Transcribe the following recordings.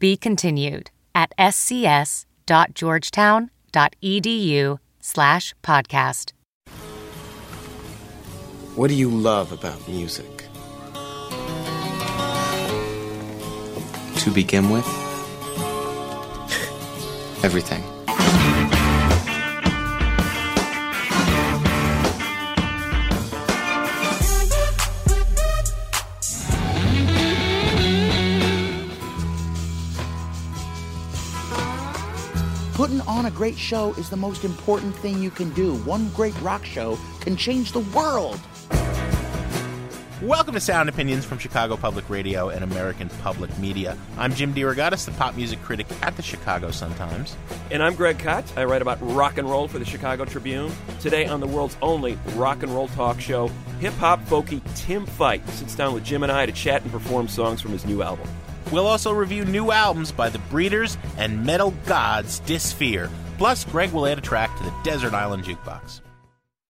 Be continued at scs.georgetown.edu slash podcast. What do you love about music? To begin with, everything. Putting on a great show is the most important thing you can do. One great rock show can change the world. Welcome to Sound Opinions from Chicago Public Radio and American Public Media. I'm Jim DeRogatis, the pop music critic at the Chicago Sun-Times. And I'm Greg Kot. I write about rock and roll for the Chicago Tribune. Today on the world's only rock and roll talk show, hip hop folkie Tim Fite sits down with Jim and I to chat and perform songs from his new album. We'll also review new albums by the Breeders and metal gods Disfear. Plus, Greg will add a track to the Desert Island Jukebox.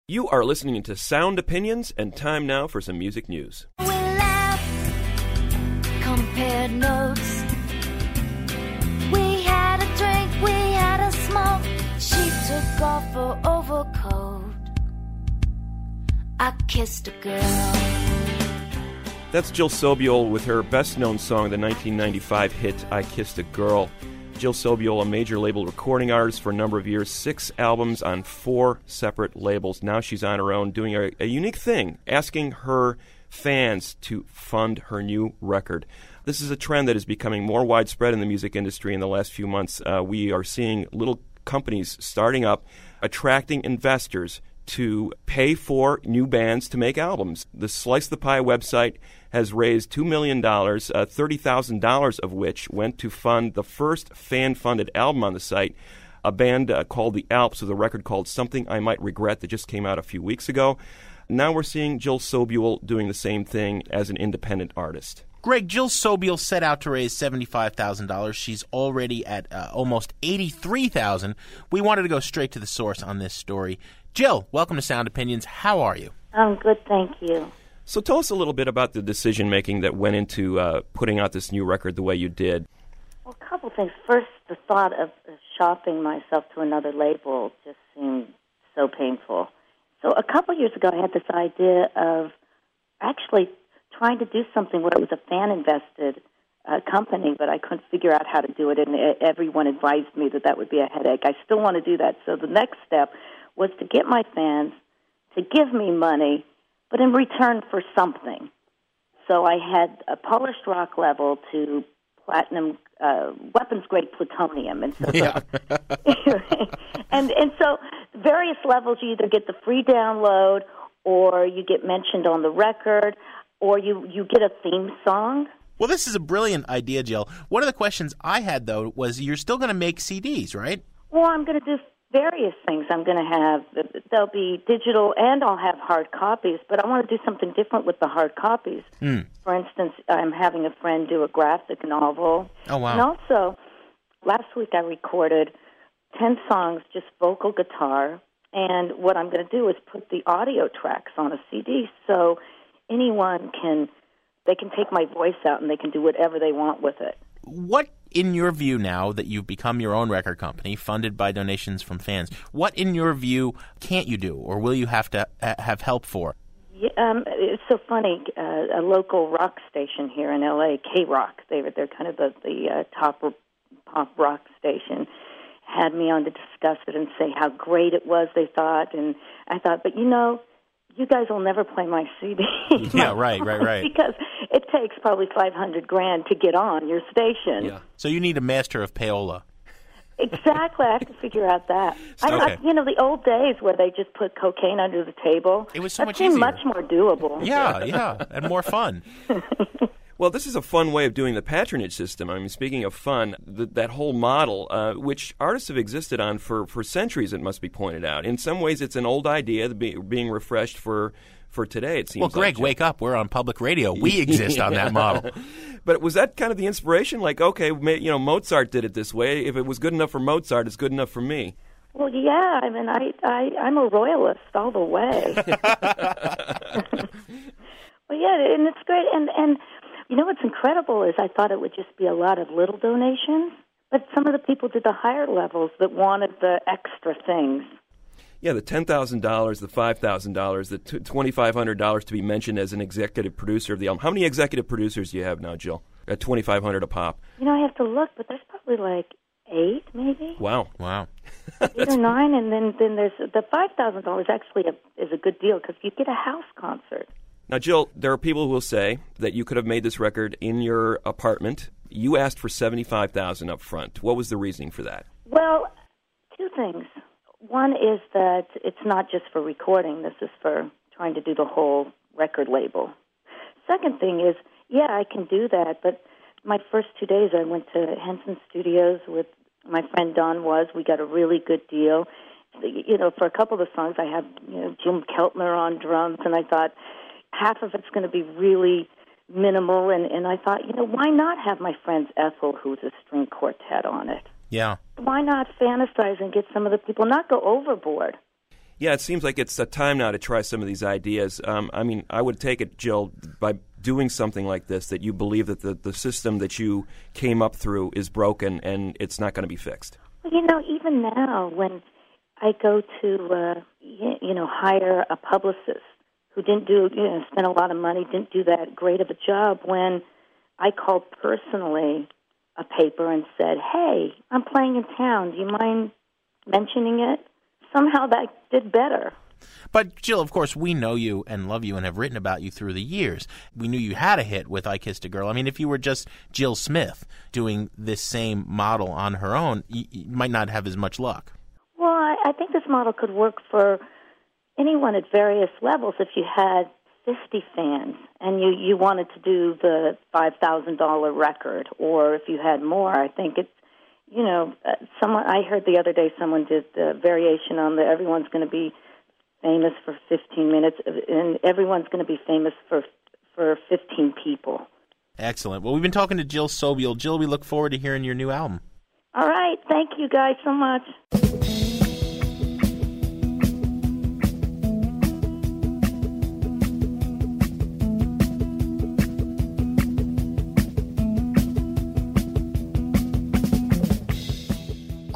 You are listening to Sound Opinions, and time now for some music news. We laughed, compared notes. We had a drink, we had a smoke. She took off her overcoat. I kissed a girl. That's Jill Sobule with her best known song, the 1995 hit I Kissed a Girl. Jill Sobule, a major label recording artist for a number of years, six albums on four separate labels. Now she's on her own doing a, a unique thing, asking her fans to fund her new record. This is a trend that is becoming more widespread in the music industry in the last few months. Uh, we are seeing little companies starting up, attracting investors to pay for new bands to make albums. The Slice the Pie website has raised $2 million, uh, $30,000 of which went to fund the first fan funded album on the site, a band uh, called The Alps with a record called Something I Might Regret that just came out a few weeks ago. Now we're seeing Jill Sobule doing the same thing as an independent artist. Greg, Jill Sobule set out to raise $75,000. She's already at uh, almost 83000 We wanted to go straight to the source on this story. Jill, welcome to Sound Opinions. How are you? I'm good, thank you. So tell us a little bit about the decision making that went into uh, putting out this new record the way you did. Well, a couple things. First, the thought of shopping myself to another label just seemed so painful. So a couple years ago, I had this idea of actually trying to do something where it was a fan invested uh, company, but I couldn't figure out how to do it, and everyone advised me that that would be a headache. I still want to do that. So the next step was to get my fans to give me money, but in return for something. So I had a polished rock level to platinum uh, weapons grade plutonium, and so Yeah. and and so various levels. You either get the free download, or you get mentioned on the record, or you you get a theme song. Well, this is a brilliant idea, Jill. One of the questions I had, though, was you're still going to make CDs, right? Well, I'm going to do various things. I'm going to have they'll be digital and I'll have hard copies, but I want to do something different with the hard copies. Hmm. For instance, I'm having a friend do a graphic novel. Oh, wow. And also, last week I recorded 10 songs just vocal guitar, and what I'm going to do is put the audio tracks on a CD so anyone can they can take my voice out and they can do whatever they want with it. What, in your view, now that you've become your own record company, funded by donations from fans, what, in your view, can't you do, or will you have to uh, have help for? Yeah, um, it's so funny. Uh, a local rock station here in LA, K Rock, they were they're kind of the the uh, top pop rock station, had me on to discuss it and say how great it was. They thought, and I thought, but you know, you guys will never play my CD. Yeah, right, right, right. because it takes probably five hundred grand to get on your station. Yeah. So you need a master of payola. Exactly. I have to figure out that. I Okay. thought, you know, the old days where they just put cocaine under the table. It was so that much seemed easier. much more doable. Yeah, yeah, and more fun. Well, this is a fun way of doing the patronage system. I mean, speaking of fun, th- that whole model, uh, which artists have existed on for, for centuries, it must be pointed out. In some ways, it's an old idea be, being refreshed for, for today, it seems Well, Greg, like. wake up. We're on public radio. We exist on that model. But was that kind of the inspiration? Like, okay, ma- you know, Mozart did it this way. If it was good enough for Mozart, it's good enough for me. Well, yeah. I mean, I, I, I'm a royalist all the way. well, yeah, and it's great. And and you know what's incredible is I thought it would just be a lot of little donations, but some of the people did the higher levels that wanted the extra things. Yeah, the ten thousand dollars, the five thousand dollars, the twenty five hundred dollars to be mentioned as an executive producer of the album. How many executive producers do you have now, Jill? At twenty five hundred a pop. You know, I have to look, but there's probably like eight, maybe Wow. Wow. eight or nine, and then then there's the five thousand dollars. Actually, a, is a good deal because you get a house concert. Now, Jill, there are people who will say that you could have made this record in your apartment. You asked for seventy five thousand up front. What was the reasoning for that? Well, two things. One is that it's not just for recording. This is for trying to do the whole record label. Second thing is, yeah, I can do that, but my first two days I went to Henson Studios with my friend Don Was. We got a really good deal. You know, for a couple of the songs, I have you know Jim Keltner on drums, and I thought half of it's going to be really minimal, and and I thought, you know, why not have my friends Ethel, who's a string quartet, on it? Yeah. why not fantasize and get some of the people not go overboard? Yeah, it seems like it's a time now to try some of these ideas. Um, I mean, I would take it, Jill, by doing something like this, that you believe that the, the system that you came up through is broken and it's not going to be fixed. Well, you know, even now when I go to uh, you know hire a publicist who didn't do you know spend a lot of money, didn't do that great of a job. When I called personally a paper and said, "Hey, I'm playing in town. Do you mind mentioning it?" Somehow that did better. But Jill, of course, we know you and love you and have written about you through the years. We knew you had a hit with "I Kissed a Girl." I mean, if you were just Jill Smith doing this same model on her own, you, you might not have as much luck. Well, I, I think this model could work for anyone at various levels. If you had 50 fans and you, you wanted to do the $5,000 record, or if you had more, I think it's, you know, uh, someone, I heard the other day someone did the variation on the everyone's going to be famous for 15 minutes, and everyone's going to be famous for, for 15 people. Excellent. Well, we've been talking to Jill Sobule. Jill, we look forward to hearing your new album. All right. Thank you guys so much.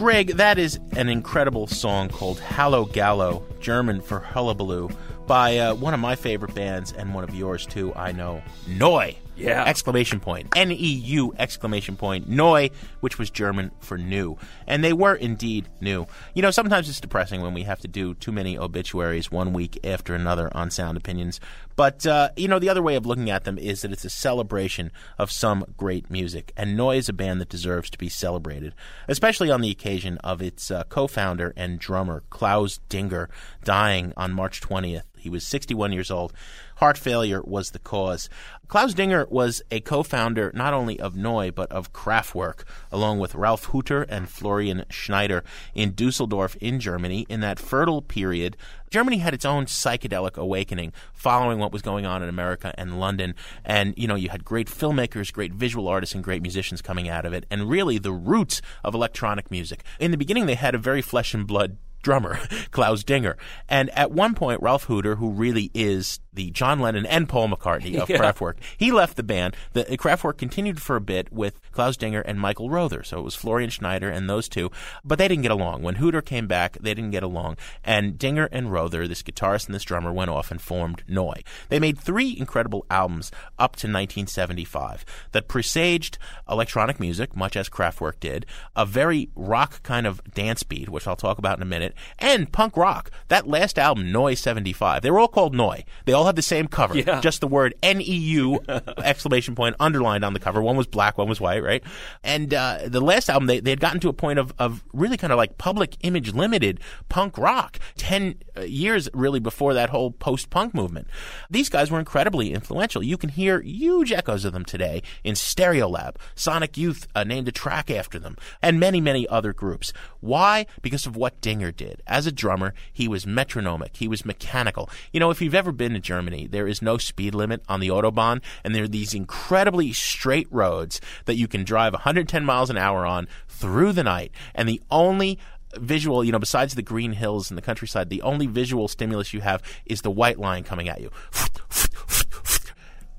Greg, that is an incredible song called Hallo Gallo, German for Hullabaloo, by uh, one of my favorite bands and one of yours too, I know, Neu! Yeah. Exclamation point. N E U exclamation point. Neu, which was German for new. And they were indeed new. You know, sometimes it's depressing when we have to do too many obituaries one week after another on Sound Opinions. But, uh, you know, the other way of looking at them is that it's a celebration of some great music. And Neu is a band that deserves to be celebrated, especially on the occasion of its uh, co founder and drummer, Klaus Dinger, dying on March 20th. He was 61 years old. Heart failure was the cause. Klaus Dinger was a co-founder not only of Neu but of Kraftwerk, along with Ralf Hutter and Florian Schneider in Dusseldorf in Germany. In that fertile period, Germany had its own psychedelic awakening following what was going on in America and London. And, you know, you had great filmmakers, great visual artists, and great musicians coming out of it, and really the roots of electronic music. In the beginning, they had a very flesh and blood drummer, Klaus Dinger. And at one point, Ralf Hutter, who really is the John Lennon and Paul McCartney of Yeah. Kraftwerk. He left the band. The Kraftwerk continued for a bit with Klaus Dinger and Michael Rother. So it was Florian Schneider and those two, but they didn't get along. When Hutter came back, they didn't get along, and Dinger and Rother, this guitarist and this drummer, went off and formed Neu. They made three incredible albums up to 1975 that presaged electronic music, much as Kraftwerk did, a very rock kind of dance beat, which I'll talk about in a minute, and punk rock. That last album, Neu 75, they were all called Neu. They all had the same cover, Yeah. just the word N-E-U exclamation point underlined on the cover. One was black, one was white, right? And uh, the last album, they, they had gotten to a point of, of really kind of like public image limited punk rock 10 uh, years really before that whole post-punk movement. These guys were incredibly influential. You can hear huge echoes of them today in Stereolab. Sonic Youth uh, named a track after them, and many, many other groups. Why? Because of what Dinger did. As a drummer, he was metronomic. He was mechanical. You know, if you've ever been to Germany, there is no speed limit on the Autobahn, and there are these incredibly straight roads that you can drive 110 miles an hour on through the night, and the only visual, you know, besides the green hills and the countryside, the only visual stimulus you have is the white line coming at you.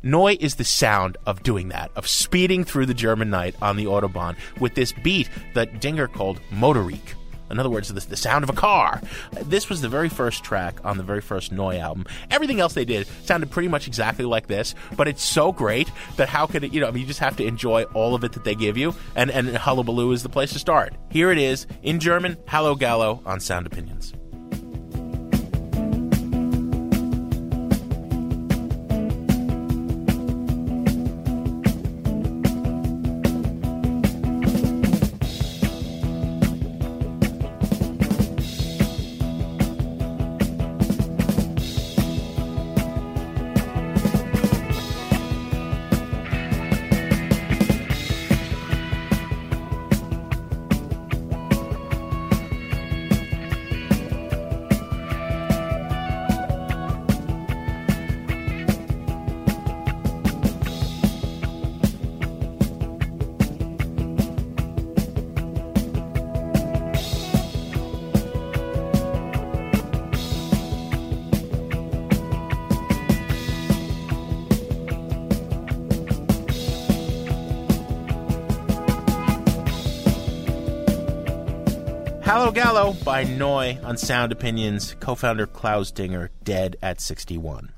Neu is the sound of doing that, of speeding through the German night on the Autobahn with this beat that Dinger called Motorik. In other words, the, the sound of a car. This was the very first track on the very first Neu album. Everything else they did sounded pretty much exactly like this, but it's so great that how could it, you know, I mean, you just have to enjoy all of it that they give you, and, and Hullabaloo is the place to start. Here it is, in German, Hallo Gallo on Sound Opinions. By Neu on Sound Opinions, co founder Klaus Dinger, dead at 61.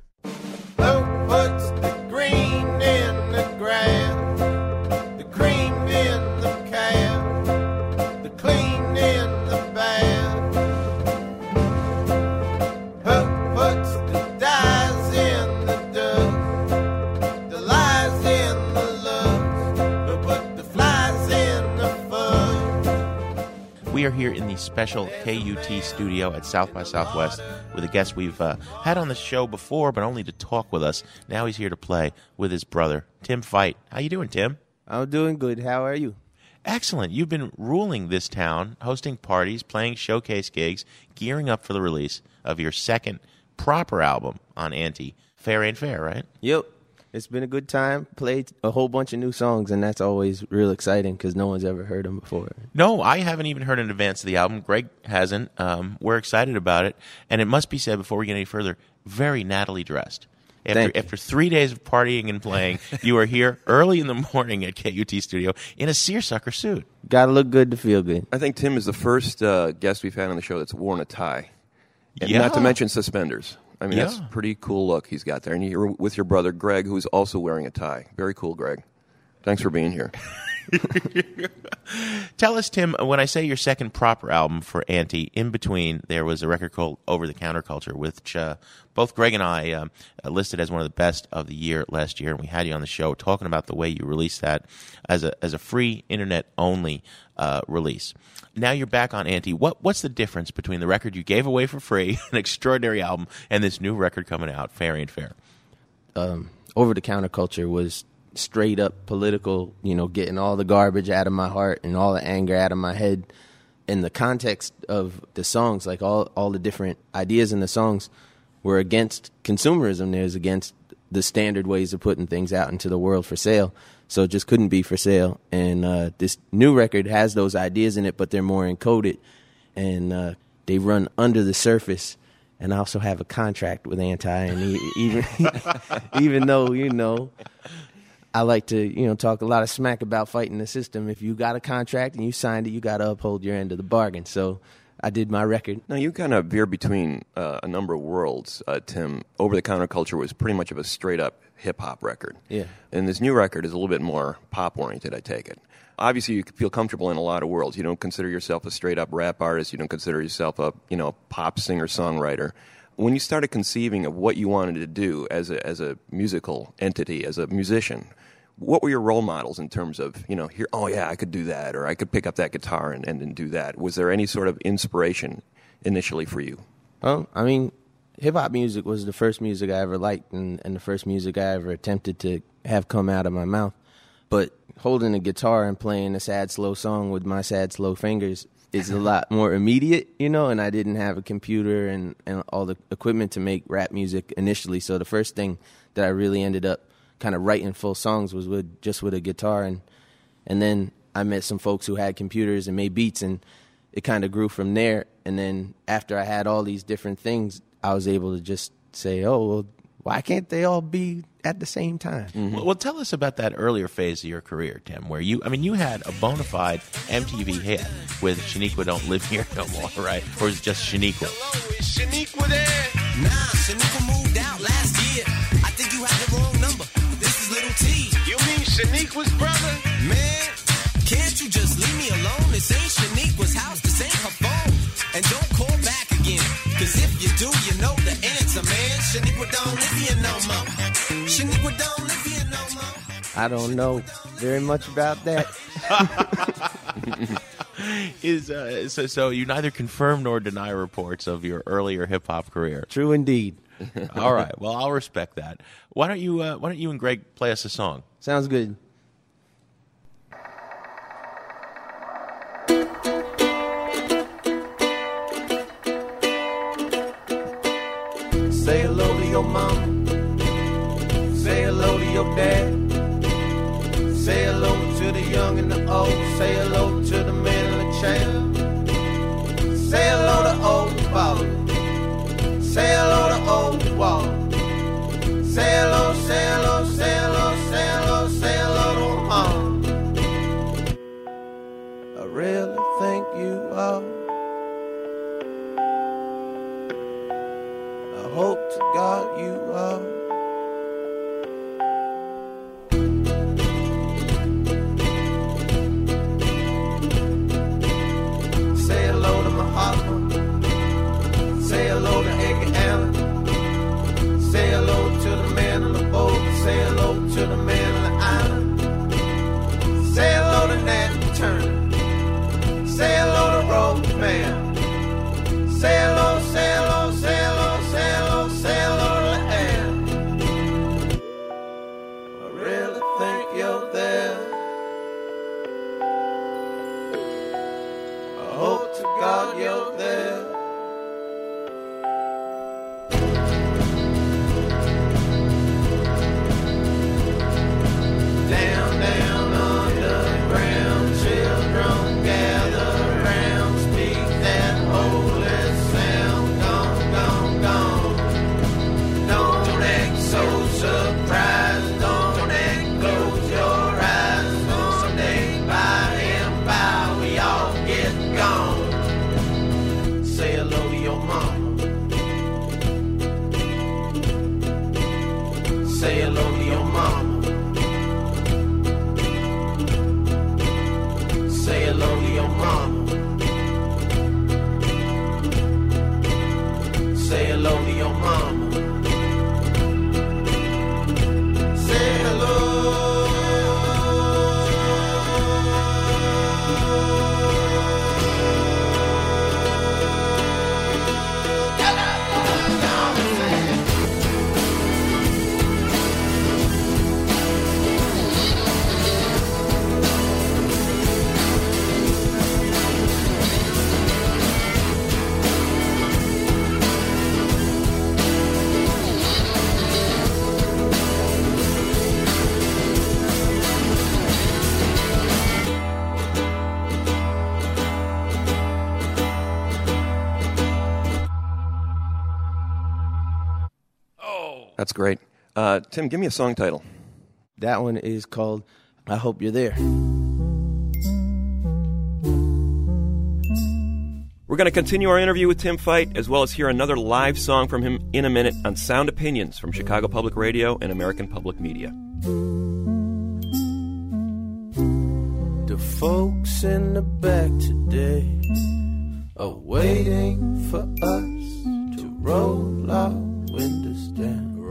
Special KUT studio at South by Southwest with a guest we've uh, had on the show before, but only to talk with us. Now he's here to play with his brother, Tim Fite. How you doing, Tim? I'm doing good. How are you? Excellent. You've been ruling this town, hosting parties, playing showcase gigs, gearing up for the release of your second proper album on Anti. Fair ain't fair, right? Yep. It's been a good time. Played a whole bunch of new songs, and that's always real exciting because no one's ever heard them before. No, I haven't even heard in advance of the album. Greg hasn't. Um, we're excited about it, and it must be said before we get any further, very Natalie dressed. After Thank you. after three days of partying and playing, you are here early in the morning at KUT Studio in a seersucker suit. Gotta look good to feel good. I think Tim is the first uh, guest we've had on the show that's worn a tie. And Yeah. Not to mention suspenders. I mean, that's Yeah. a pretty cool look he's got there. And you're with your brother, Greg, who's also wearing a tie. Very cool, Greg. Thanks for being here. Tell us, Tim, when I say your second proper album for Anti, in between there was a record called Over the Counterculture, which uh, both Greg and I um, uh, listed as one of the best of the year last year, and we had you on the show talking about the way you released that as a as a free internet only uh, release. Now you're back on Anti. What what's the difference between the record you gave away for free, an extraordinary album, and this new record coming out, Fair Ain't Fair? Um, Over the counterculture was straight up political. You know, getting all the garbage out of my heart and all the anger out of my head. In the context of the songs, like all all the different ideas in the songs, were against consumerism. There's against the standard ways of putting things out into the world for sale. So it just couldn't be for sale. And uh, this new record has those ideas in it, but they're more encoded and uh, they run under the surface and I also have a contract with Anti, and even even though you know I like to, you know, talk a lot of smack about fighting the system. If you got a contract and you signed it, you got to uphold your end of the bargain. So I did my record. Now you kind of veer between uh, a number of worlds, uh, Tim. Over the Counterculture was pretty much of a straight up hip hop record. Yeah. And this new record is a little bit more pop oriented. I take it. Obviously, you feel comfortable in a lot of worlds. You don't consider yourself a straight up rap artist. You don't consider yourself a you know pop singer songwriter. When you started conceiving of what you wanted to do as a as a musical entity, as a musician, what were your role models in terms of you know here? Oh yeah, I could do that, or I could pick up that guitar and, and, and do that. Was there any sort of inspiration initially for you? Well, I mean, hip hop music was the first music I ever liked, and, and the first music I ever attempted to have come out of my mouth. But holding a guitar and playing a sad, slow song with my sad, slow fingers is a lot more immediate, you know. And I didn't have a computer and, and all the equipment to make rap music initially. So the first thing that I really ended up kind of writing full songs was with just with a guitar, and and then I met some folks who had computers and made beats, and it kind of grew from there. And then after I had all these different things, I was able to just say, oh well, why can't they all be at the same time? Well, mm-hmm. well, tell us about that earlier phase of your career, Tim, where you, I mean, you had a bona fide MTV hit with Shaniqua Don't Live Here No More, right? Or is it just Shaniqua? Shaniqua Shaniqua's brother? Man, can't you just leave me alone? This ain't Shaniqua's house, this ain't her phone. And don't call back again. Cause if you do, you know the answer, man. Shaniqua don't live here no more. Shaniqua don't live here no more. I don't know very much about that. is uh, so, so you neither confirm nor deny reports of your earlier hip hop career. True indeed. All right. Well, I'll respect that. Why don't you uh, Why don't you and Greg play us a song? Sounds good. Say hello to your mom. Say hello to your dad. Say hello to the young and the old. Say hello to the man in the chair. Say hello to old father. Say hello Say say hello, say hello, That's great. Uh, Tim, give me a song title. That one is called I Hope You're There. We're going to continue our interview with Tim Fite, as well as hear another live song from him in a minute on Sound Opinions from Chicago Public Radio and American Public Media. The folks in the back today are waiting for us to roll our windows down.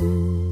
how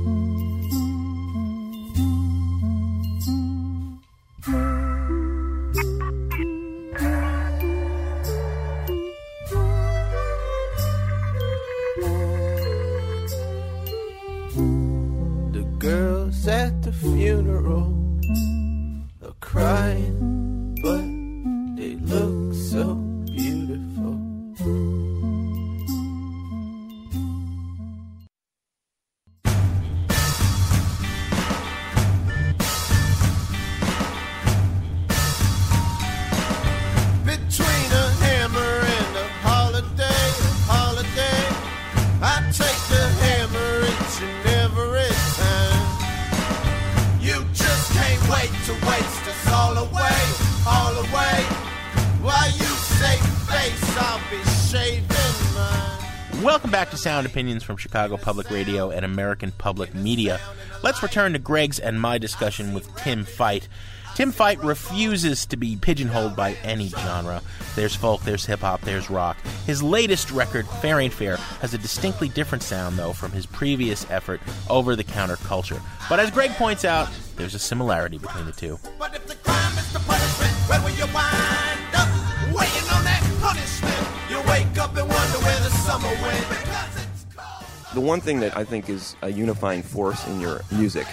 Sound Opinions from Chicago Public Radio and American Public Media. Let's return to Greg's and my discussion with Tim Fite. Tim Fite refuses to be pigeonholed by any genre. There's folk, there's hip hop, there's rock. His latest record, Fair Ain't Fair, has a distinctly different sound, though, from his previous effort, Over the Counter Culture. But as Greg points out, there's a similarity between the two. But The one thing that I think is a unifying force in your music,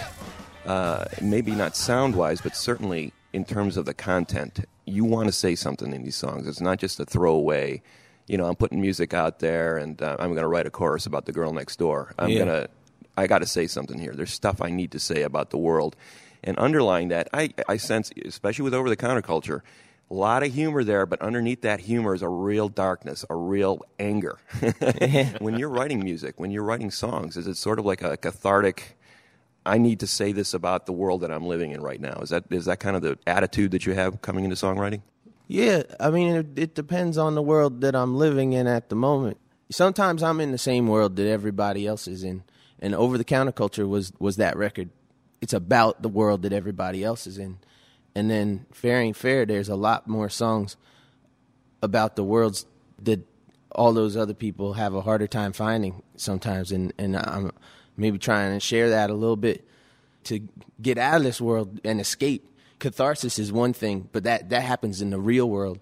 uh, maybe not sound wise, but certainly in terms of the content, you want to say something in these songs. It's not just a throwaway. You know, I'm putting music out there, and uh, I'm going to write a chorus about the girl next door. I'm Yeah. going to, I got to say something here. There's stuff I need to say about the world, and underlying that, I, I sense, especially with over the counterculture, a lot of humor there, but underneath that humor is a real darkness, a real anger. when you're writing music, when you're writing songs, is it sort of like a cathartic? I need to say this about the world that I'm living in right now. Is that is that kind of the attitude that you have coming into songwriting? Yeah, I mean, it, it depends on the world that I'm living in at the moment. Sometimes I'm in the same world that everybody else is in, and Over the Counterculture was was that record. It's about the world that everybody else is in, and then Fair Ain't Fair. There's a lot more songs about the worlds that all those other people have a harder time finding sometimes, and and I'm maybe trying to share that a little bit to get out of this world and escape. Catharsis is one thing, but that that happens in the real world.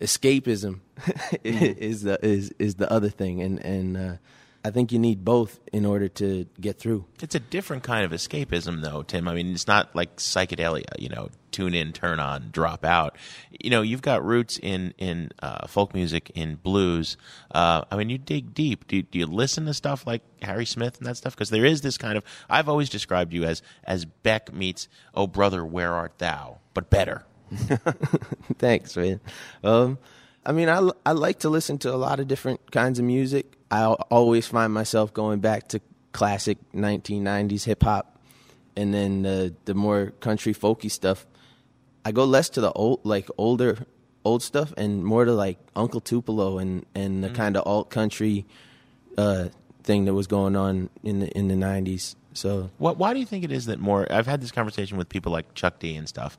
Escapism is the is is the other thing, and and uh, I think you need both in order to get through. It's a different kind of escapism, though, Tim. I mean, it's not like psychedelia. You know, tune in, turn on, drop out. You know, you've got roots in in uh, folk music, in blues. Uh, I mean, you dig deep. Do, do you listen to stuff like Harry Smith and that stuff? Because there is this kind of. I've always described you as as Beck meets Oh Brother, Where Art Thou, but better. Thanks, man. Um, I mean, I, I like to listen to a lot of different kinds of music. I always find myself going back to classic 1990s hip hop, and then the the more country folky stuff. I go less to the old, like older old stuff, and more to like Uncle Tupelo and and the kind of alt country uh, thing that was going on in the in the 90s. So What, why do you think it is that more? I've had this conversation with people like Chuck D and stuff.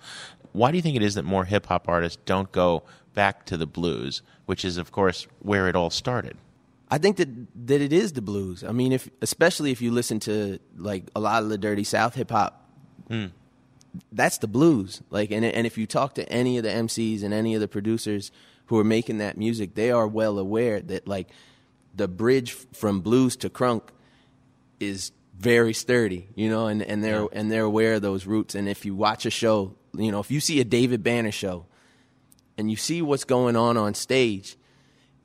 Why do you think it is that more hip hop artists don't go back to the blues, which is, of course, where it all started? I think that that it is the blues. I mean, if especially if you listen to like a lot of the dirty South hip hop, that's the blues. Like, and and if you talk to any of the MCs and any of the producers who are making that music, they are well aware that like the bridge from blues to crunk is very sturdy, you know, and, and they're and they're aware of those roots. And if you watch a show, you know, if you see a David Banner show, and you see what's going on on stage,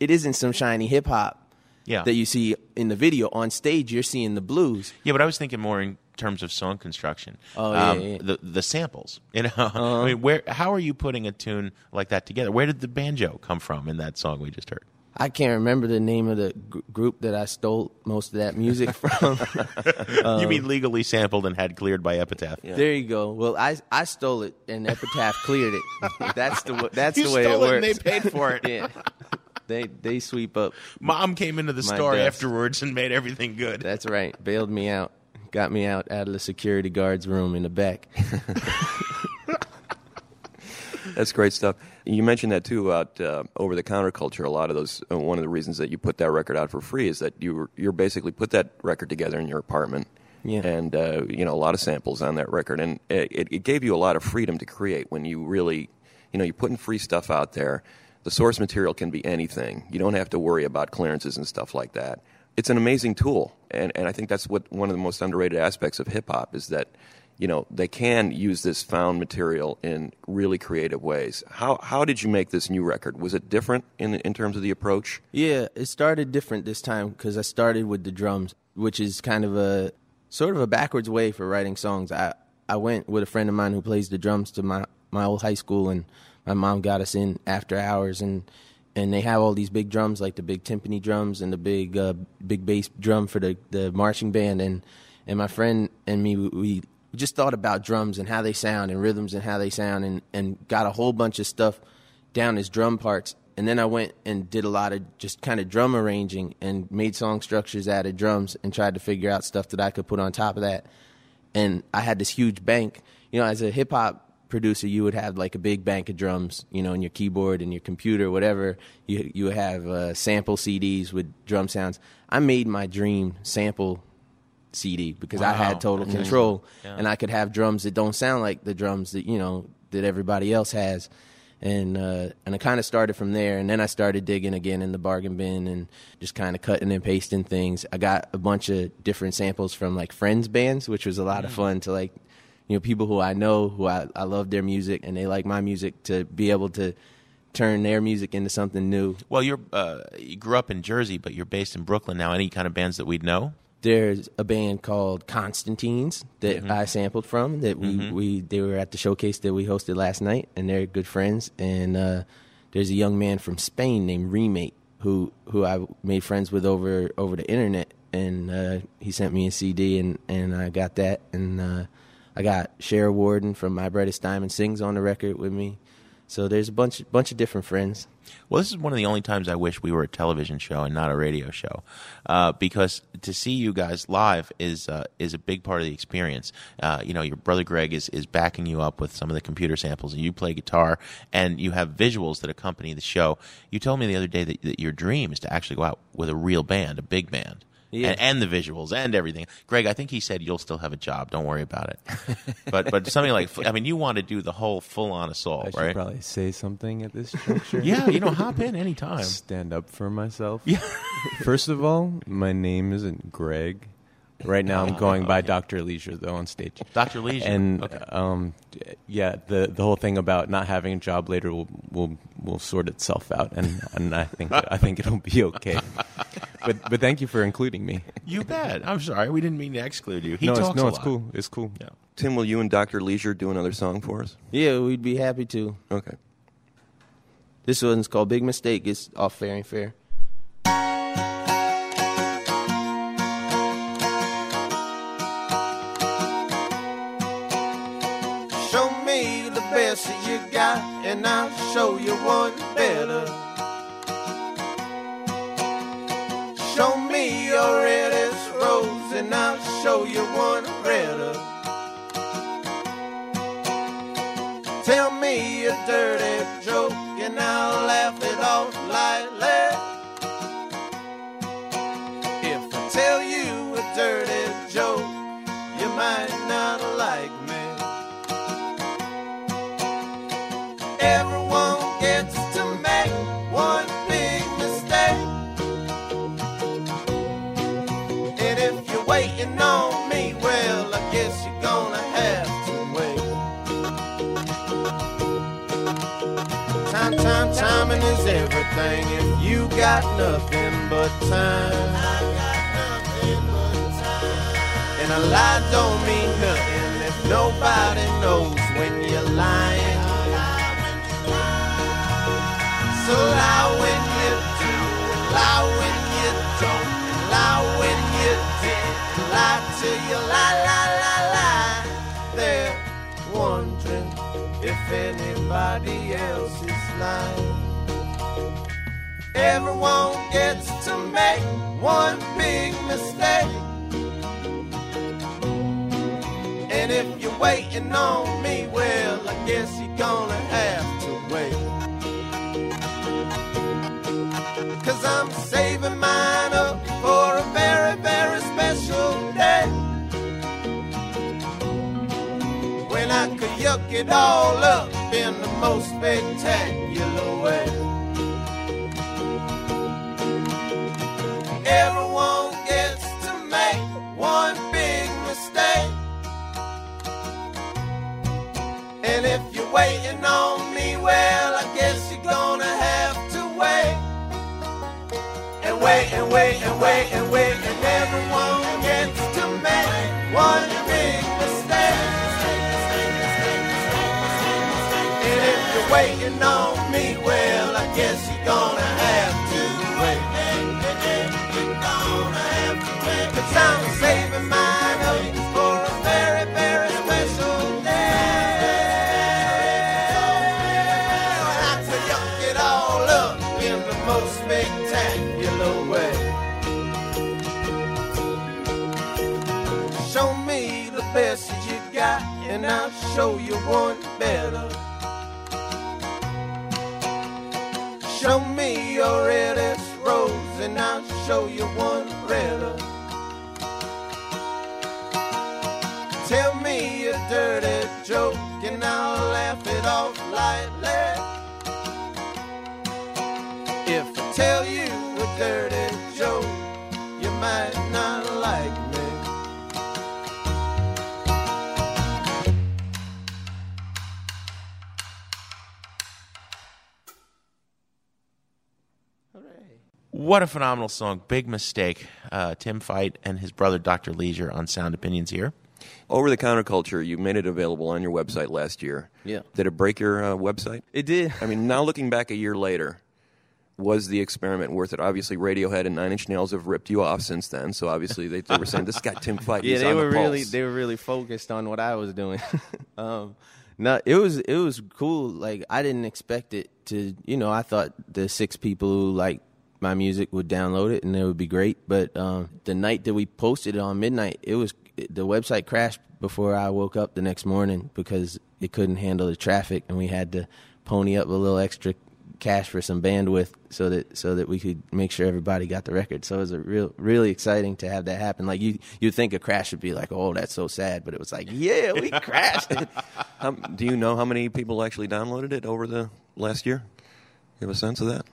it isn't some shiny hip hop Yeah. that you see in the video. On stage, you're seeing the blues. Yeah, but I was thinking more in terms of song construction. Oh, yeah, um, yeah. Uh-huh. The the samples. You know, I mean, where? How are you putting a tune like that together? Where did the banjo come from in that song we just heard? I can't remember the name of the gr- group that I stole most of that music from. Um, you mean legally sampled and had cleared by Epitaph? Yeah. There you go. Well, I I stole it and Epitaph cleared it. That's the that's You the way stole it it and works. they paid for it. yeah, they they sweep up. Mom came into the store desk. afterwards and made everything good. That's right. Bailed me out. Got me out out of the security guard's room in the back. That's great stuff. You mentioned that too about uh, over the counter culture. A lot of those. Uh, one of the reasons that you put that record out for free is that you were, you're basically put that record together in your apartment. Yeah. And uh, you know a lot of samples on that record, and it, it it gave you a lot of freedom to create when you really, you know, you're putting free stuff out there. The source material can be anything. You don't have to worry about clearances and stuff like that. It's an amazing tool, and and I think that's what one of the most underrated aspects of hip hop is that you know they can use this found material in really creative ways. How how did you make this new record? Was it different in in terms of the approach? Yeah, it started different this time because I started with the drums, which is kind of a sort of a backwards way for writing songs. I I went with a friend of mine who plays the drums to my my old high school, and my mom got us in after hours, and and they have all these big drums like the big timpani drums and the big uh, big bass drum for the the marching band, and and my friend and me we. we just thought about drums and how they sound and rhythms and how they sound and, and got a whole bunch of stuff down as drum parts. And then I went and did a lot of just kind of drum arranging and made song structures out of drums and tried to figure out stuff that I could put on top of that. And I had this huge bank. You know, as a hip hop producer, you would have like a big bank of drums, you know, in your keyboard and your computer, whatever. You you have uh, sample CDs with drum sounds. I made my dream sample CD because I had total control Yeah. and I could have drums that don't sound like the drums that you know that everybody else has. And uh, and I kind of started from there, and then I started digging again in the bargain bin and just kind of cutting and pasting things. I got a bunch of different samples from like friends bands, which was a lot of fun to like, you know, people who I know who I, I love their music and they like my music to be able to turn their music into something new. Well, you're uh, you grew up in Jersey, but you're based in Brooklyn now. Any kind of bands that we'd know? there's a band called Constantines that I sampled from that we, we they were at the showcase that we hosted last night and they're good friends and uh, there's a young man from Spain named Remake who who I made friends with over over the internet and uh, he sent me a CD and, and I got that and uh, I got Shara Worden from My Brightest Diamond sings on the record with me so there's a bunch bunch of different friends Well, this is one of the only times I wish we were a television show and not a radio show, uh, because to see you guys live is uh, is a big part of the experience. Uh, you know, your brother Greg is is backing you up with some of the computer samples, and you play guitar, and you have visuals that accompany the show. You told me the other day that, that your dream is to actually go out with a real band, a big band. And, and the visuals and everything. Greg, I think he said you'll still have a job. Don't worry about it. but but something like I mean, you want to do the whole full on assault, I should right? probably say something at this juncture. Yeah, you know, hop in anytime. Stand up for myself. Yeah. First of all, my name isn't Greg. Right now, I'm going by Doctor Leisure though on stage. Dr. Leisure, And okay. um, yeah, the the whole thing about not having a job later will will will sort itself out, and and I think I think it'll be okay. But but thank you for including me. You bet. I'm sorry. We didn't mean to exclude you. He no, talks it's, no, a it's cool. It's cool. Yeah. Tim, will you and Doctor Leisure do another song for us? yeah we'd be happy to Okay. this one's called Big Mistake it's off Fair Ain't Fair me the best that you got, and I'll show you one better. Show me your reddest rose, and I'll show you one redder. Tell me a dirty joke, and I'll laugh it off lightly. Everything. If you got nothing but time, and a lie don't mean nothing if nobody knows when you're lying. So lie when you do, lie when you don't, lie when you did, lie till you lie, lie, lie, lie. They're wondering if anybody else is lying. Everyone gets to make one big mistake. And if you're waiting on me, well, I guess you're gonna have to wait. Cause I'm saving mine up for a very, very special day. When I could yuck it all up in the most spectacular way. One big mistake. And if you're waiting on me, well, I guess you're gonna have to wait. And wait and wait and wait and wait, show you one better. Show me your reddest rose, and I'll show you one redder. Tell me a dirty joke, and I'll laugh it off lightly. What a phenomenal song. Big mistake. Uh, Tim Fite and his brother Dr. Leisure on Sound Opinions here. Over the counterculture, you made it available on your website last year. Yeah. Did it break your uh, website? It did. I mean, now looking back a year later, was the experiment worth it? Obviously, Radiohead and Nine Inch Nails have ripped you off since then. So obviously, they, they were saying this guy Tim Fite. yeah, he's they on were the really pulse." they were really focused on what I was doing. um, no, it was it was cool. Like I didn't expect it to. You know, I thought the six people who like my music would download it and it would be great. But um, the night that we posted it on midnight, it was the website crashed before I woke up the next morning because it couldn't handle the traffic, and we had to pony up a little extra cash for some bandwidth so that so that we could make sure everybody got the record. So it was a real really exciting to have that happen. Like you you'd think a crash would be like, oh, that's so sad, but it was like, yeah, we crashed it. How, do you know how many people actually downloaded it over the last year? You have a sense of that?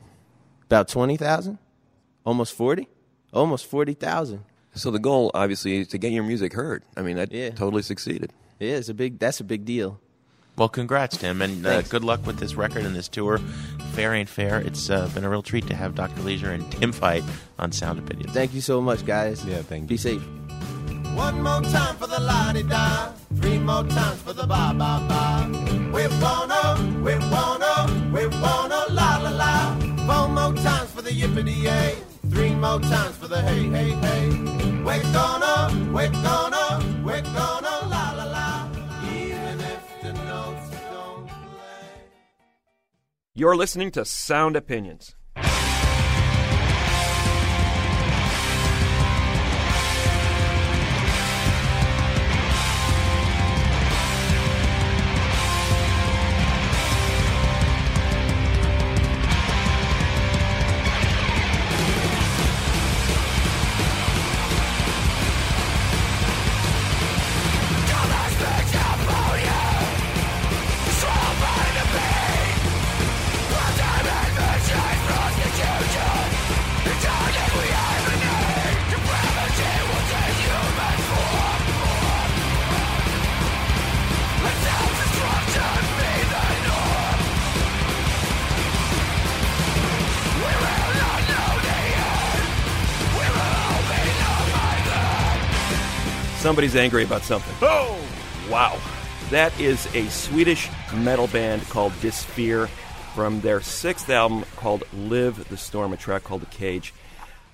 About twenty thousand, almost forty, almost forty thousand. So the goal, obviously, is to get your music heard. I mean, that totally succeeded. Yeah, it's a big. That's a big deal. Well, congrats, Tim, and uh, good luck with this record and this tour. Fair ain't fair. It's uh, been a real treat to have Dr. Leisure and Tim Fite on Sound Opinions. Thank you so much, guys. Yeah, thank you. Be safe. One more time for the la-di-da, three more times for the ba-ba-ba. We wanna, we wanna, we wanna la-la-la. Four more times for the yippity-yay, three more times for the hey, hey, hey. We're gonna, we're gonna, we're gonna la-la-la, even if the notes don't You're listening to Sound Opinions. Somebody's angry about something. Oh, wow. That is a Swedish metal band called Disfear from their sixth album called Live the Storm, a track called The Cage.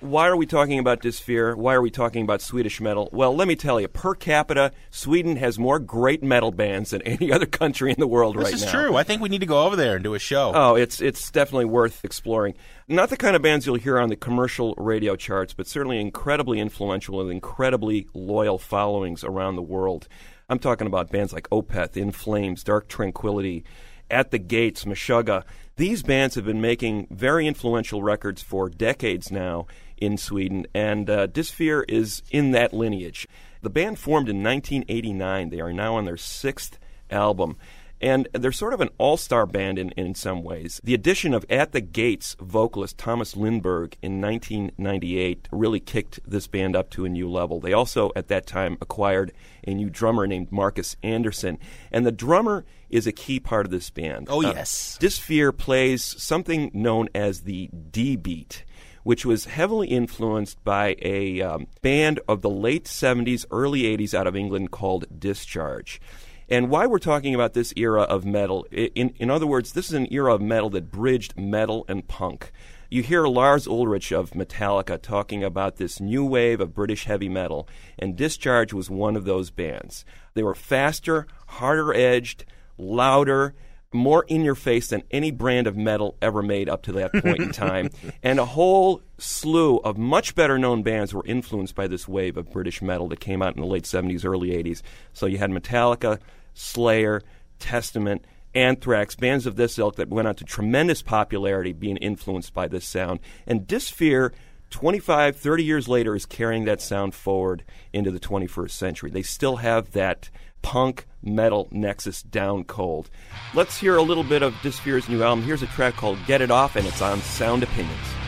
Why are we talking about Disfear? Why are we talking about Swedish metal? Well, let me tell you, per capita, Sweden has more great metal bands than any other country in the world This right is true. I think we need to go over there and do a show. Oh, it's it's definitely worth exploring. Not the kind of bands you'll hear on the commercial radio charts, but certainly incredibly influential and incredibly loyal followings around the world. I'm talking about bands like Opeth, In Flames, Dark Tranquillity, At the Gates, Meshuggah. These bands have been making very influential records for decades now in Sweden, and uh, Disfear is in that lineage. The band formed in 1989. They are now on their sixth album. And they're sort of an all star band in, in some ways. The addition of At the Gates vocalist Tomas Lindberg in 1998 really kicked this band up to a new level. They also, at that time, acquired a new drummer named Marcus Andersson. And the drummer is a key part of this band. Oh, Uh, yes. Disfear plays something known as the D beat, which was heavily influenced by a um, band of the late 70s, early 80s out of England called Discharge. And why we're talking about this era of metal, in, in other words, this is an era of metal that bridged metal and punk. You hear Lars Ulrich of Metallica talking about this new wave of British heavy metal, and Discharge was one of those bands. They were faster, harder edged, louder, more in your face than any brand of metal ever made up to that point in time. And a whole slew of much better known bands were influenced by this wave of British metal that came out in the late 70s, early 80s. So you had Metallica, Slayer, Testament, Anthrax, bands of this ilk that went on to tremendous popularity being influenced by this sound. And Disfear. 25, 30 years later is carrying that sound forward into the 21st century. They still have that punk metal nexus down cold. Let's hear a little bit of Disfear's new album. Here's a track called Get It Off, and it's on Sound Opinions.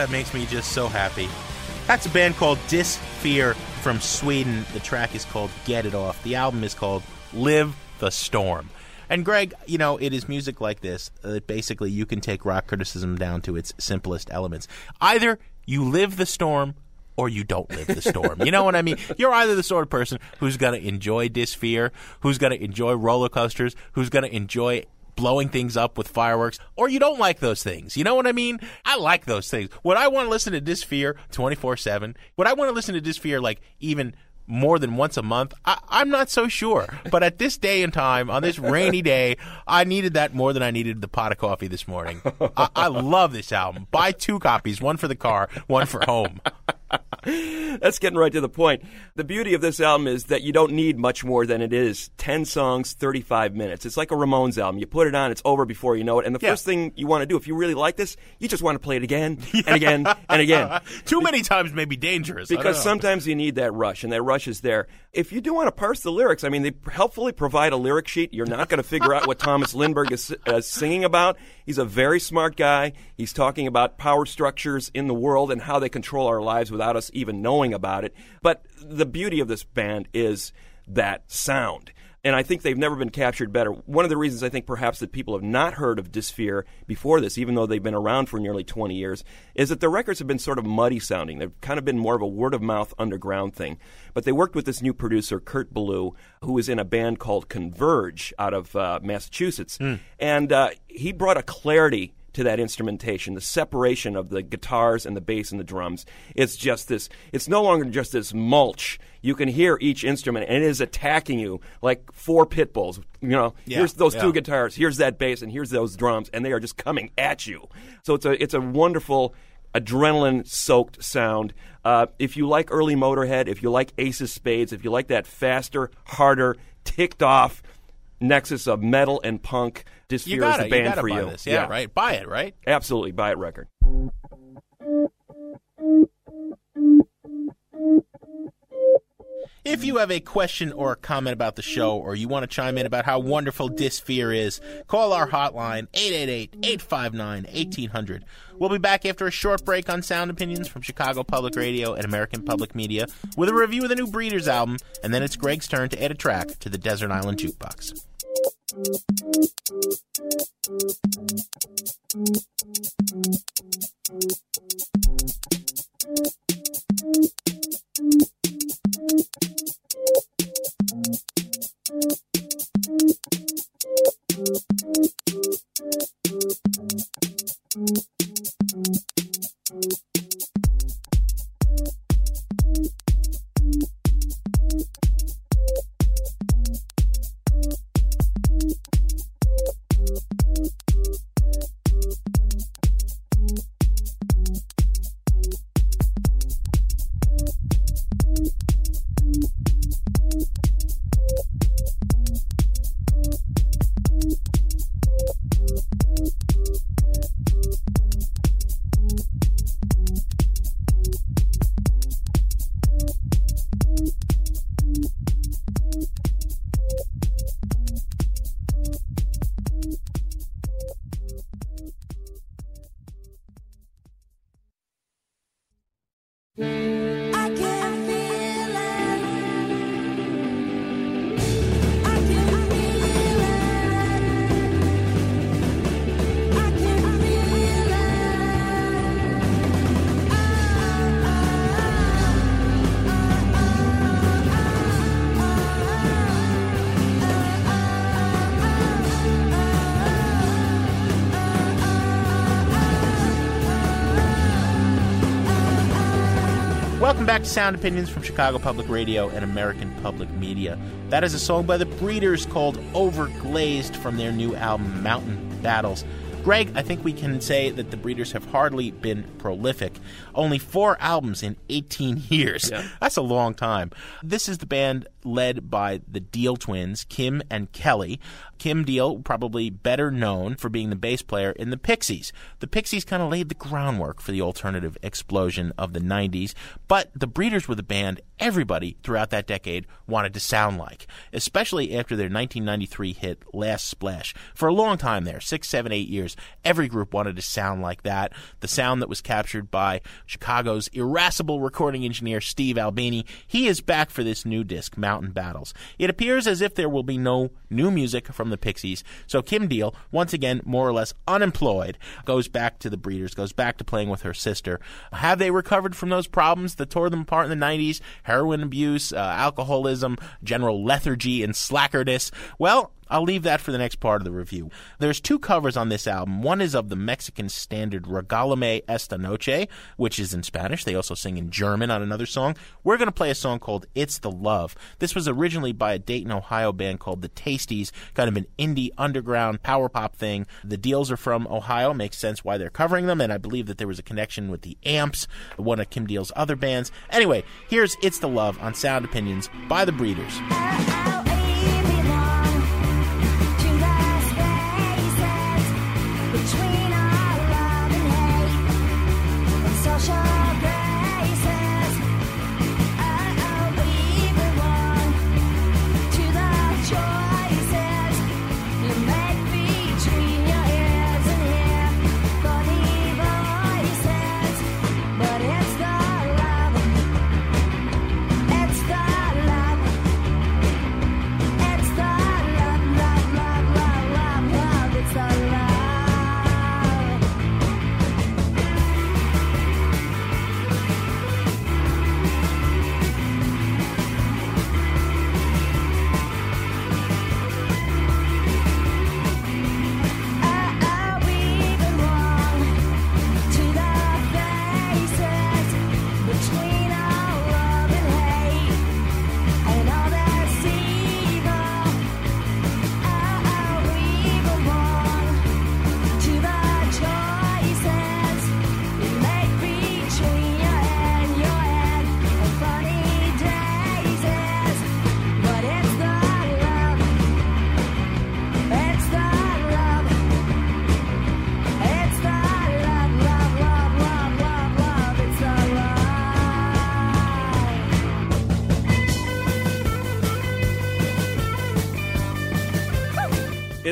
That makes me just so happy. That's a band called Disfear from Sweden. The track is called Get It Off. The album is called Live the Storm. And Greg, you know, it is music like this uh, that basically you can take rock criticism down to its simplest elements. Either you live the storm or you don't live the storm. you know what I mean? You're either the sort of person who's going to enjoy Disfear, who's going to enjoy roller coasters, who's going to enjoy blowing things up with fireworks, or you don't like those things. You know what I mean? I like those things. Would I want to listen to Disfear 24 7? Would I want to listen to Disfear like even more than once a month? I, I'm not so sure. But at this day and time, on this rainy day, I needed that more than I needed the pot of coffee this morning. I, I love this album. Buy two copies, one for the car, one for home. That's getting right to the point. The beauty of this album is that you don't need much more than it is 10 songs, 35 minutes. It's like a Ramones album. You put it on, it's over before you know it. And the Yeah. first thing you want to do, if you really like this, you just want to play it again and again and again. Too many times may be dangerous. Because sometimes you need that rush, and that rush is there. If you do want to parse the lyrics, I mean, they helpfully provide a lyric sheet. You're not going to figure out what Tomas Lindberg is uh, singing about. He's a very smart guy. He's talking about power structures in the world and how they control our lives without us even knowing about it. But the beauty of this band is that sound. And I think they've never been captured better. One of the reasons I think perhaps that people have not heard of Disfear before this, even though they've been around for nearly 20 years, is that their records have been sort of muddy sounding. They've kind of been more of a word of mouth underground thing. But they worked with this new producer, Kurt Ballou, who was in a band called Converge out of uh, Massachusetts. And uh, he brought a clarity to that instrumentation, the separation of the guitars and the bass and the drums. It's just this, it's no longer just this mulch. You can hear each instrument and it is attacking you like four pit bulls. You know, Yeah, here's those yeah. two guitars, here's that bass, and here's those drums, and they are just coming at you. So it's a, it's a wonderful, adrenaline soaked sound. Uh, if you like early Motorhead, if you like Ace of Spades, if you like that faster, harder, ticked off nexus of metal and punk, You gotta, is the band for buy you. this. Yeah, right. Buy it, right? Absolutely, buy it record. If you have a question or a comment about the show, or you want to chime in about how wonderful Disfear is, call our hotline 888-859-1800. We'll be back after a short break on Sound Opinions from Chicago Public Radio and American Public Media with a review of the new Breeders album, and then it's Greg's turn to add a track to the Desert Island Jukebox. Thank you. Welcome back to Sound Opinions from Chicago Public Radio and American Public Media. That is a song by the Breeders called Overglazed from their new album Mountain Battles. Greg, I think we can say that the Breeders have hardly been prolific. Only four albums in 18 years. That's a long time. This is the band led by the Deal twins, Kim and Kelly. Kim Deal, probably better known for being the bass player in the Pixies. The Pixies kind of laid the groundwork for the alternative explosion of the 90s, but the Breeders were the band everybody throughout that decade wanted to sound like, especially after their 1993 hit Last Splash. For a long time there, six, seven, eight years, every group wanted to sound like that. The sound that was captured by Chicago's irascible recording engineer Steve Albini. He is back for this new disc, Mountain Battles. It appears as if there will be no new music from the Pixies, so Kim Deal, once again more or less unemployed, goes back to the Breeders, goes back to playing with her sister. Have they recovered from those problems that tore them apart in the 90s? Heroin abuse, uh, alcoholism, general lethargy, and slackerness? Well, I'll leave that for the next part of the review. There's two covers on this album. One is of the Mexican standard Regalame Esta Noche, which is in Spanish. They also sing in German on another song. We're going to play a song called It's the Love. This was originally by a Dayton, Ohio band called the Tasties, kind of an indie underground power pop thing. The deals are from Ohio, makes sense why they're covering them, and I believe that there was a connection with the Amps, one of Kim Deal's other bands. Anyway, here's It's the Love on Sound Opinions by the Breeders.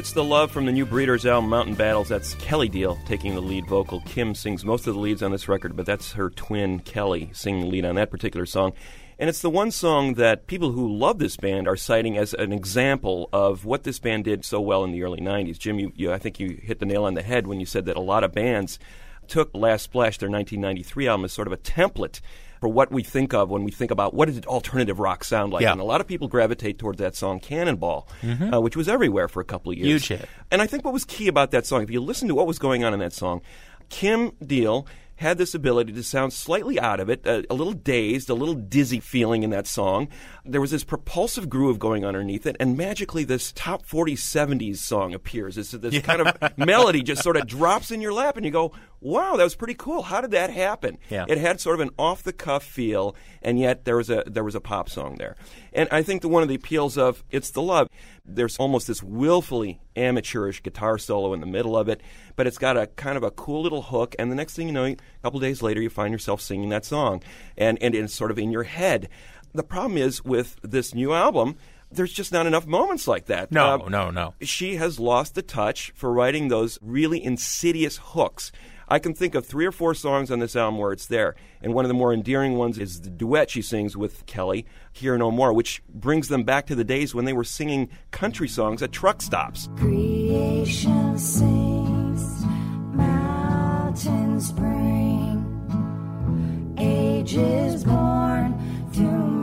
It's the love from the new Breeders album, Mountain Battles. That's Kelly Deal taking the lead vocal. Kim sings most of the leads on this record, but that's her twin, Kelly, singing the lead on that particular song. And it's the one song that people who love this band are citing as an example of what this band did so well in the early 90s. Jim, you, you, I think you hit the nail on the head when you said that a lot of bands took Last Splash, their 1993 album, as sort of a template for what we think of when we think about what does alternative rock sound like. Yeah. And a lot of people gravitate towards that song Cannonball, Mhm. uh, which was everywhere for a couple of years. Huge hit. And I think what was key about that song, if you listen to what was going on in that song, Kim Deal had this ability to sound slightly out of it, a, a little dazed, a little dizzy feeling in that song. There was this propulsive groove going underneath it, and magically this top 40 70s song appears. This, this kind of melody just sort of drops in your lap, and you go, wow, that was pretty cool. How did that happen? Yeah. It had sort of an off the cuff feel, and yet there was a there was a pop song there. And I think that one of the appeals of It's the Love, there's almost this willfully amateurish guitar solo in the middle of it, but it's got a kind of a cool little hook, and the next thing you know, a couple days later you find yourself singing that song. And and it's sort of in your head. The problem is with this new album, there's just not enough moments like that. No, Uh, no, no. she has lost the touch for writing those really insidious hooks. I can think of three or four songs on this album where it's there, and one of the more endearing ones is the duet she sings with Kelly, "Hear No More," which brings them back to the days when they were singing country songs at truck stops. Creation sings, mountains bring, ages born through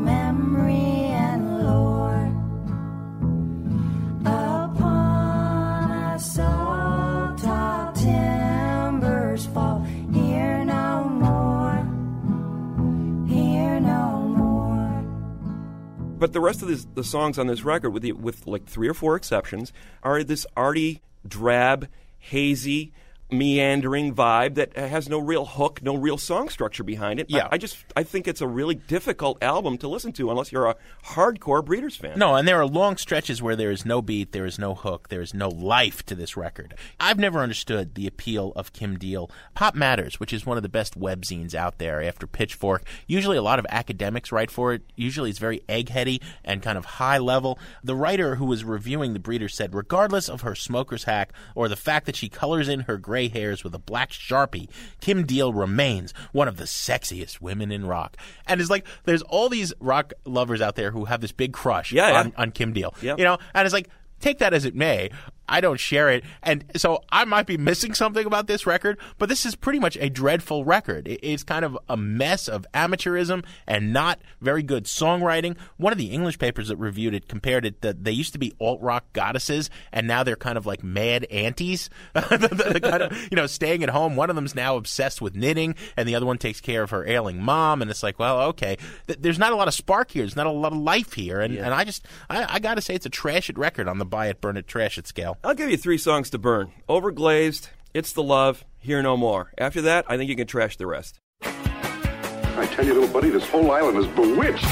But the rest of this, the songs on this record, with the, with like three or four exceptions, are this arty, drab, hazy, meandering vibe that has no real hook, no real song structure behind it. Yeah. I, I just I think it's a really difficult album to listen to unless you're a hardcore Breeders fan. No, and there are long stretches where there is no beat, there is no hook, there is no life to this record. I've never understood the appeal of Kim Deal. Pop Matters, which is one of the best webzines out there after Pitchfork. Usually a lot of academics write for it. Usually it's very eggheady and kind of high level. The writer who was reviewing The Breeder said, regardless of her smoker's hack or the fact that she colors in her gray hairs with a black sharpie, Kim Deal remains one of the sexiest women in rock. And it's like, there's all these rock lovers out there who have this big crush Yeah, yeah. on, on Kim Deal. Yep. You know, and it's like, take that as it may. I don't share it. And so I might be missing something about this record, but this is pretty much a dreadful record. It's kind of a mess of amateurism and not very good songwriting. One of the English papers that reviewed it compared it that they used to be alt rock goddesses and now they're kind of like mad aunties. Kind of, you know, staying at home. One of them's now obsessed with knitting and the other one takes care of her ailing mom. And it's like, well, okay. There's not a lot of spark here. There's not a lot of life here. And, and I just, I, I got to say, it's a trash it record on the buy it, burn it, trash it scale. I'll give you three songs to burn Overglazed, It's the Love, Hear No More. After that, I think you can trash the rest. I tell you, little buddy, this whole island is bewitched.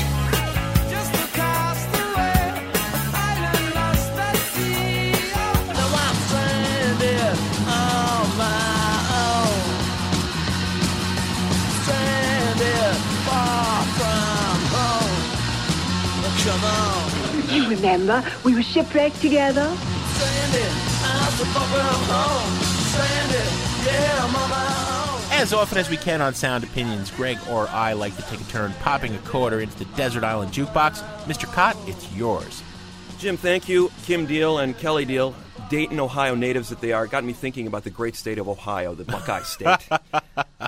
You remember, we were shipwrecked together. As often as we can on Sound Opinions, Greg or I like to take a turn popping a quarter into the Desert Island Jukebox. Mr. Kot, it's yours. Jim, thank you. Kim Deal and Kelly Deal, Dayton, Ohio natives that they are, got me thinking about the great state of Ohio, the Buckeye State.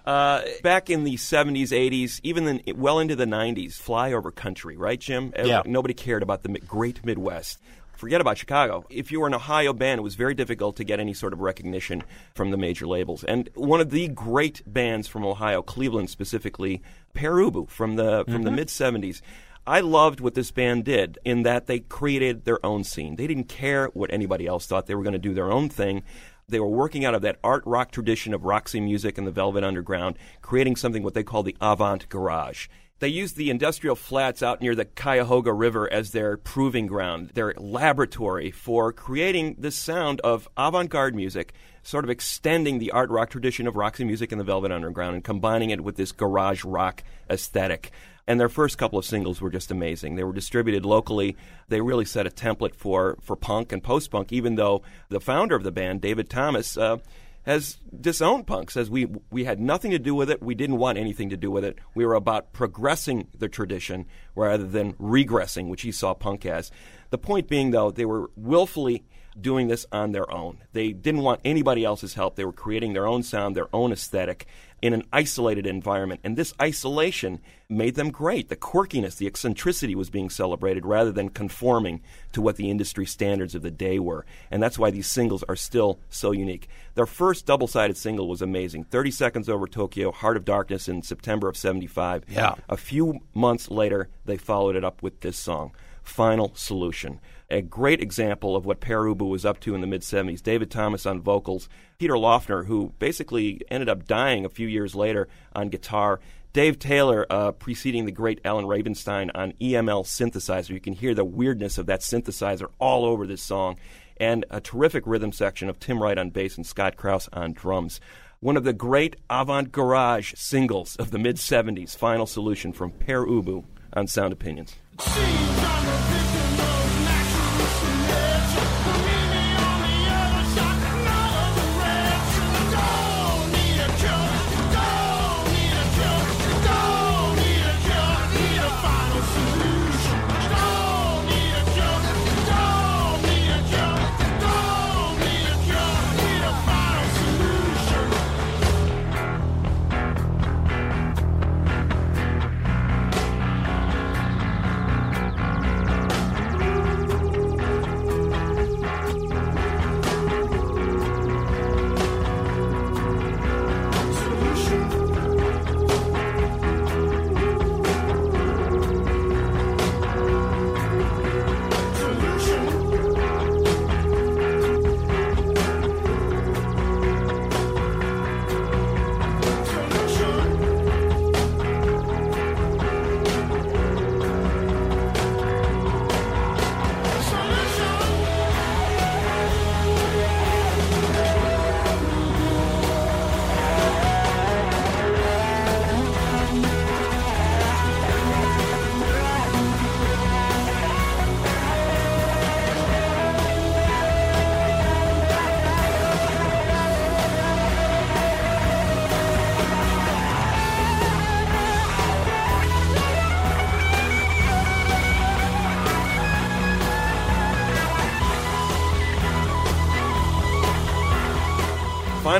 uh, back in the 70s, 80s, even then, well into the 90s, flyover country, right, Jim? Yeah. Nobody cared about the great Midwest. Forget about Chicago. If you were an Ohio band, it was very difficult to get any sort of recognition from the major labels. And one of the great bands from Ohio, Cleveland specifically, Pere Ubu from the from the Mhm. mid 70s. I loved what this band did in that they created their own scene. They didn't care what anybody else thought. They were going to do their own thing. They were working out of that art rock tradition of Roxy Music and the Velvet Underground, creating something what they call the avant garage. They used the industrial flats out near the Cuyahoga River as their proving ground, their laboratory for creating this sound of avant garde music, sort of extending the art rock tradition of Roxy Music and the Velvet Underground and combining it with this garage rock aesthetic. And their first couple of singles were just amazing. They were distributed locally. They really set a template for, for punk and post punk, even though the founder of the band, David Thomas, uh, has disowned punk. Says we we had nothing to do with it. We didn't want anything to do with it. We were about progressing the tradition rather than regressing, which he saw punk as. The point being, though, they were willfully doing this on their own. They didn't want anybody else's help. They were creating their own sound, their own aesthetic in an isolated environment. And this isolation made them great. The quirkiness, the eccentricity was being celebrated rather than conforming to what the industry standards of the day were. And that's why these singles are still so unique. Their first double sided single was amazing 30 Seconds Over Tokyo, Heart of Darkness in September of 75. Yeah. A few months later, they followed it up with this song, Final Solution. A great example of what Pere Ubu was up to in the mid 70s. David Thomas on vocals, Peter Laughner, who basically ended up dying a few years later on guitar. Dave Taylor uh, preceding the great Allen Ravenstine on EML synthesizer. You can hear the weirdness of that synthesizer all over this song. And a terrific rhythm section of Tim Wright on bass and Scott Krauss on drums. One of the great avant garage singles of the mid 70s, Final Solution from Pere Ubu on Sound Opinions.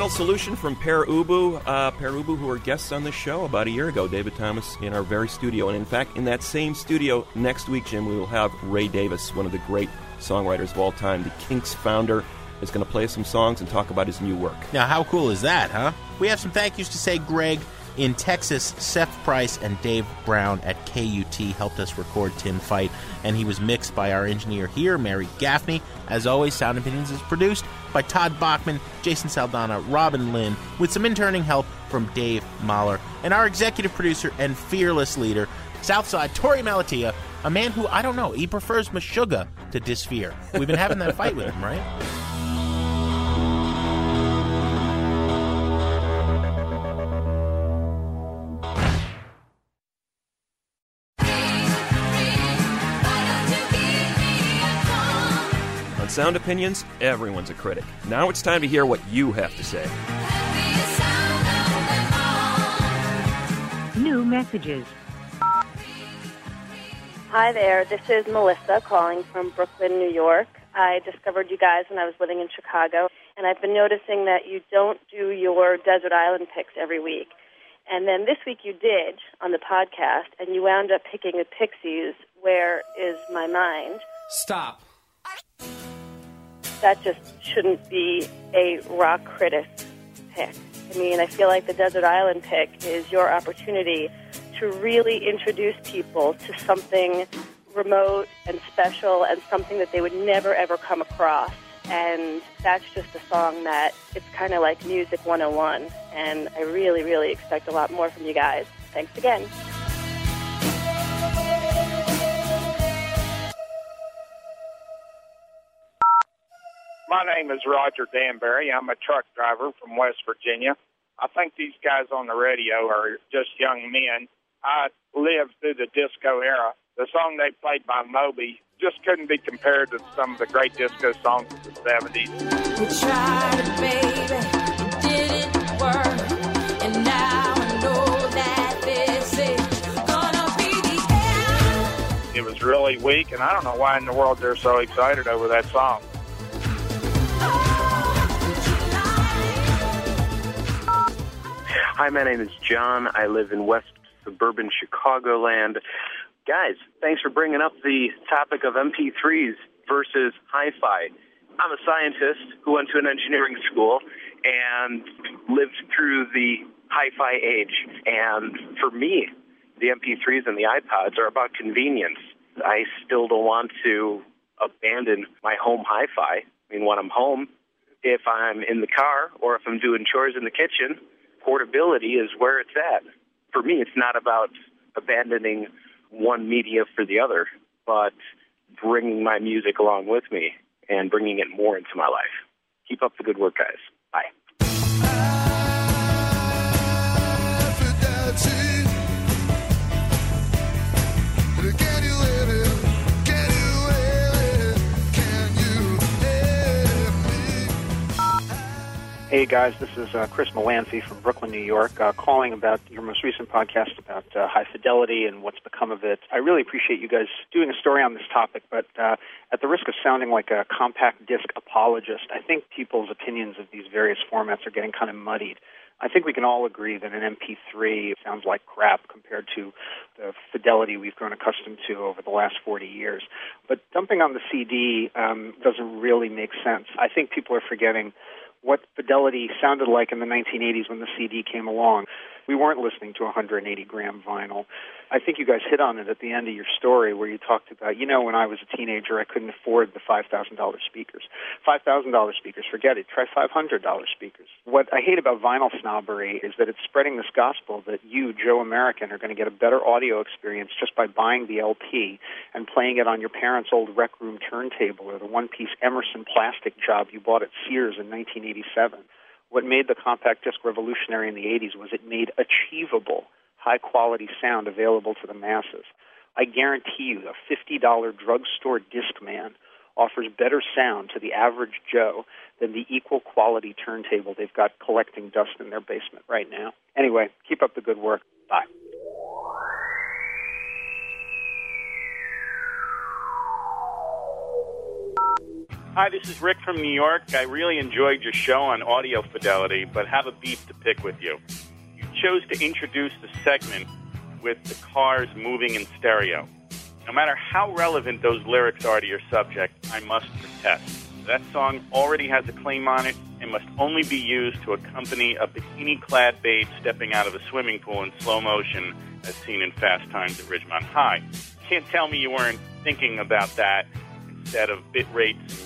Solution from Pere Ubu. Uh, Pere Ubu, who were guests on this show about a year ago, David Thomas, in our very studio. And in fact, in that same studio next week, Jim, we will have Ray Davies, one of the great songwriters of all time, the Kinks founder, is going to play some songs and talk about his new work. Now, how cool is that, huh? We have some thank yous to say. Greg in Texas, Seth Price and Dave Brown at KUT helped us record Tim Fite, and he was mixed by our engineer here, Mary Gaffney. As always, Sound Opinions is produced by Todd Bachman, Jason Saldanha, Robin Lynn, with some interning help from Dave Mahler, and our executive producer and fearless leader, Southside Torey Malatia, a man who, I don't know, he prefers Meshuggah to Disfear. We've been having that fight with him, right? Sound Opinions, everyone's a critic. Now it's time to hear what you have to say. New messages. Hi there, this is Melissa calling from Brooklyn, New York. I discovered you guys when I was living in Chicago, and I've been noticing that you don't do your desert island picks every week. And then this week you did on the podcast, and you wound up picking the Pixies, Where Is My Mind? Stop. That just shouldn't be a rock critic pick. I mean, I feel like the desert island pick is your opportunity to really introduce people to something remote and special and something that they would never ever come across. And that's just a song that it's kind of like music 101. And I really, really expect a lot more from you guys. Thanks again. My name is Roger Danbury. I'm a truck driver from West Virginia. I think these guys on the radio are just young men. I lived through the disco era. The song they played by Moby just couldn't be compared to some of the great disco songs of the 70s. We tried, baby, it didn't work. And now I know that this is gonna be the end. It was really weak, and I don't know why in the world they're so excited over that song. Hi, my name is John. I live in West suburban Chicagoland. Guys, thanks for bringing up the topic of MP3s versus hi-fi. I'm a scientist who went to an engineering school and lived through the hi-fi age. And for me, the MP3s and the iPods are about convenience. I still don't want to abandon my home hi-fi. I mean, when I'm home, if I'm in the car or if I'm doing chores in the kitchen, portability is where it's at. For me, it's not about abandoning one media for the other, but bringing my music along with me and bringing it more into my life. Keep up the good work, guys. Hey guys, this is uh, Chris Melancy from Brooklyn, New York, uh, calling about your most recent podcast about uh, high fidelity and what's become of it. I really appreciate you guys doing a story on this topic, but uh, at the risk of sounding like a compact disc apologist, I think people's opinions of these various formats are getting kind of muddied. I think we can all agree that an MP3 sounds like crap compared to the fidelity we've grown accustomed to over the last 40 years. But dumping on the CD um, doesn't really make sense. I think people are forgetting what fidelity sounded like in the 1980s when the CD came along. We weren't listening to 180 gram vinyl. I think you guys hit on it at the end of your story where you talked about, you know, when I was a teenager, I couldn't afford the $5,000 speakers. $5,000 speakers, forget it. Try $500 speakers. What I hate about vinyl snobbery is that it's spreading this gospel that you, Joe American, are going to get a better audio experience just by buying the LP and playing it on your parents' old rec room turntable or the one piece Emerson plastic job you bought at Sears in 1987. What made the compact disc revolutionary in the 80s was it made achievable, high quality sound available to the masses. I guarantee you, a $50 drugstore Discman offers better sound to the average Joe than the equal quality turntable they've got collecting dust in their basement right now. Anyway, keep up the good work. Bye. Hi, this is Rick from New York. I really enjoyed your show on audio fidelity, but have a beef to pick with you. You chose to introduce the segment with the cars moving in stereo. No matter how relevant those lyrics are to your subject, I must protest. That song already has a claim on it and must only be used to accompany a bikini clad babe stepping out of a swimming pool in slow motion, as seen in Fast Times at Ridgemont High. Can't tell me you weren't thinking about that instead of bit rates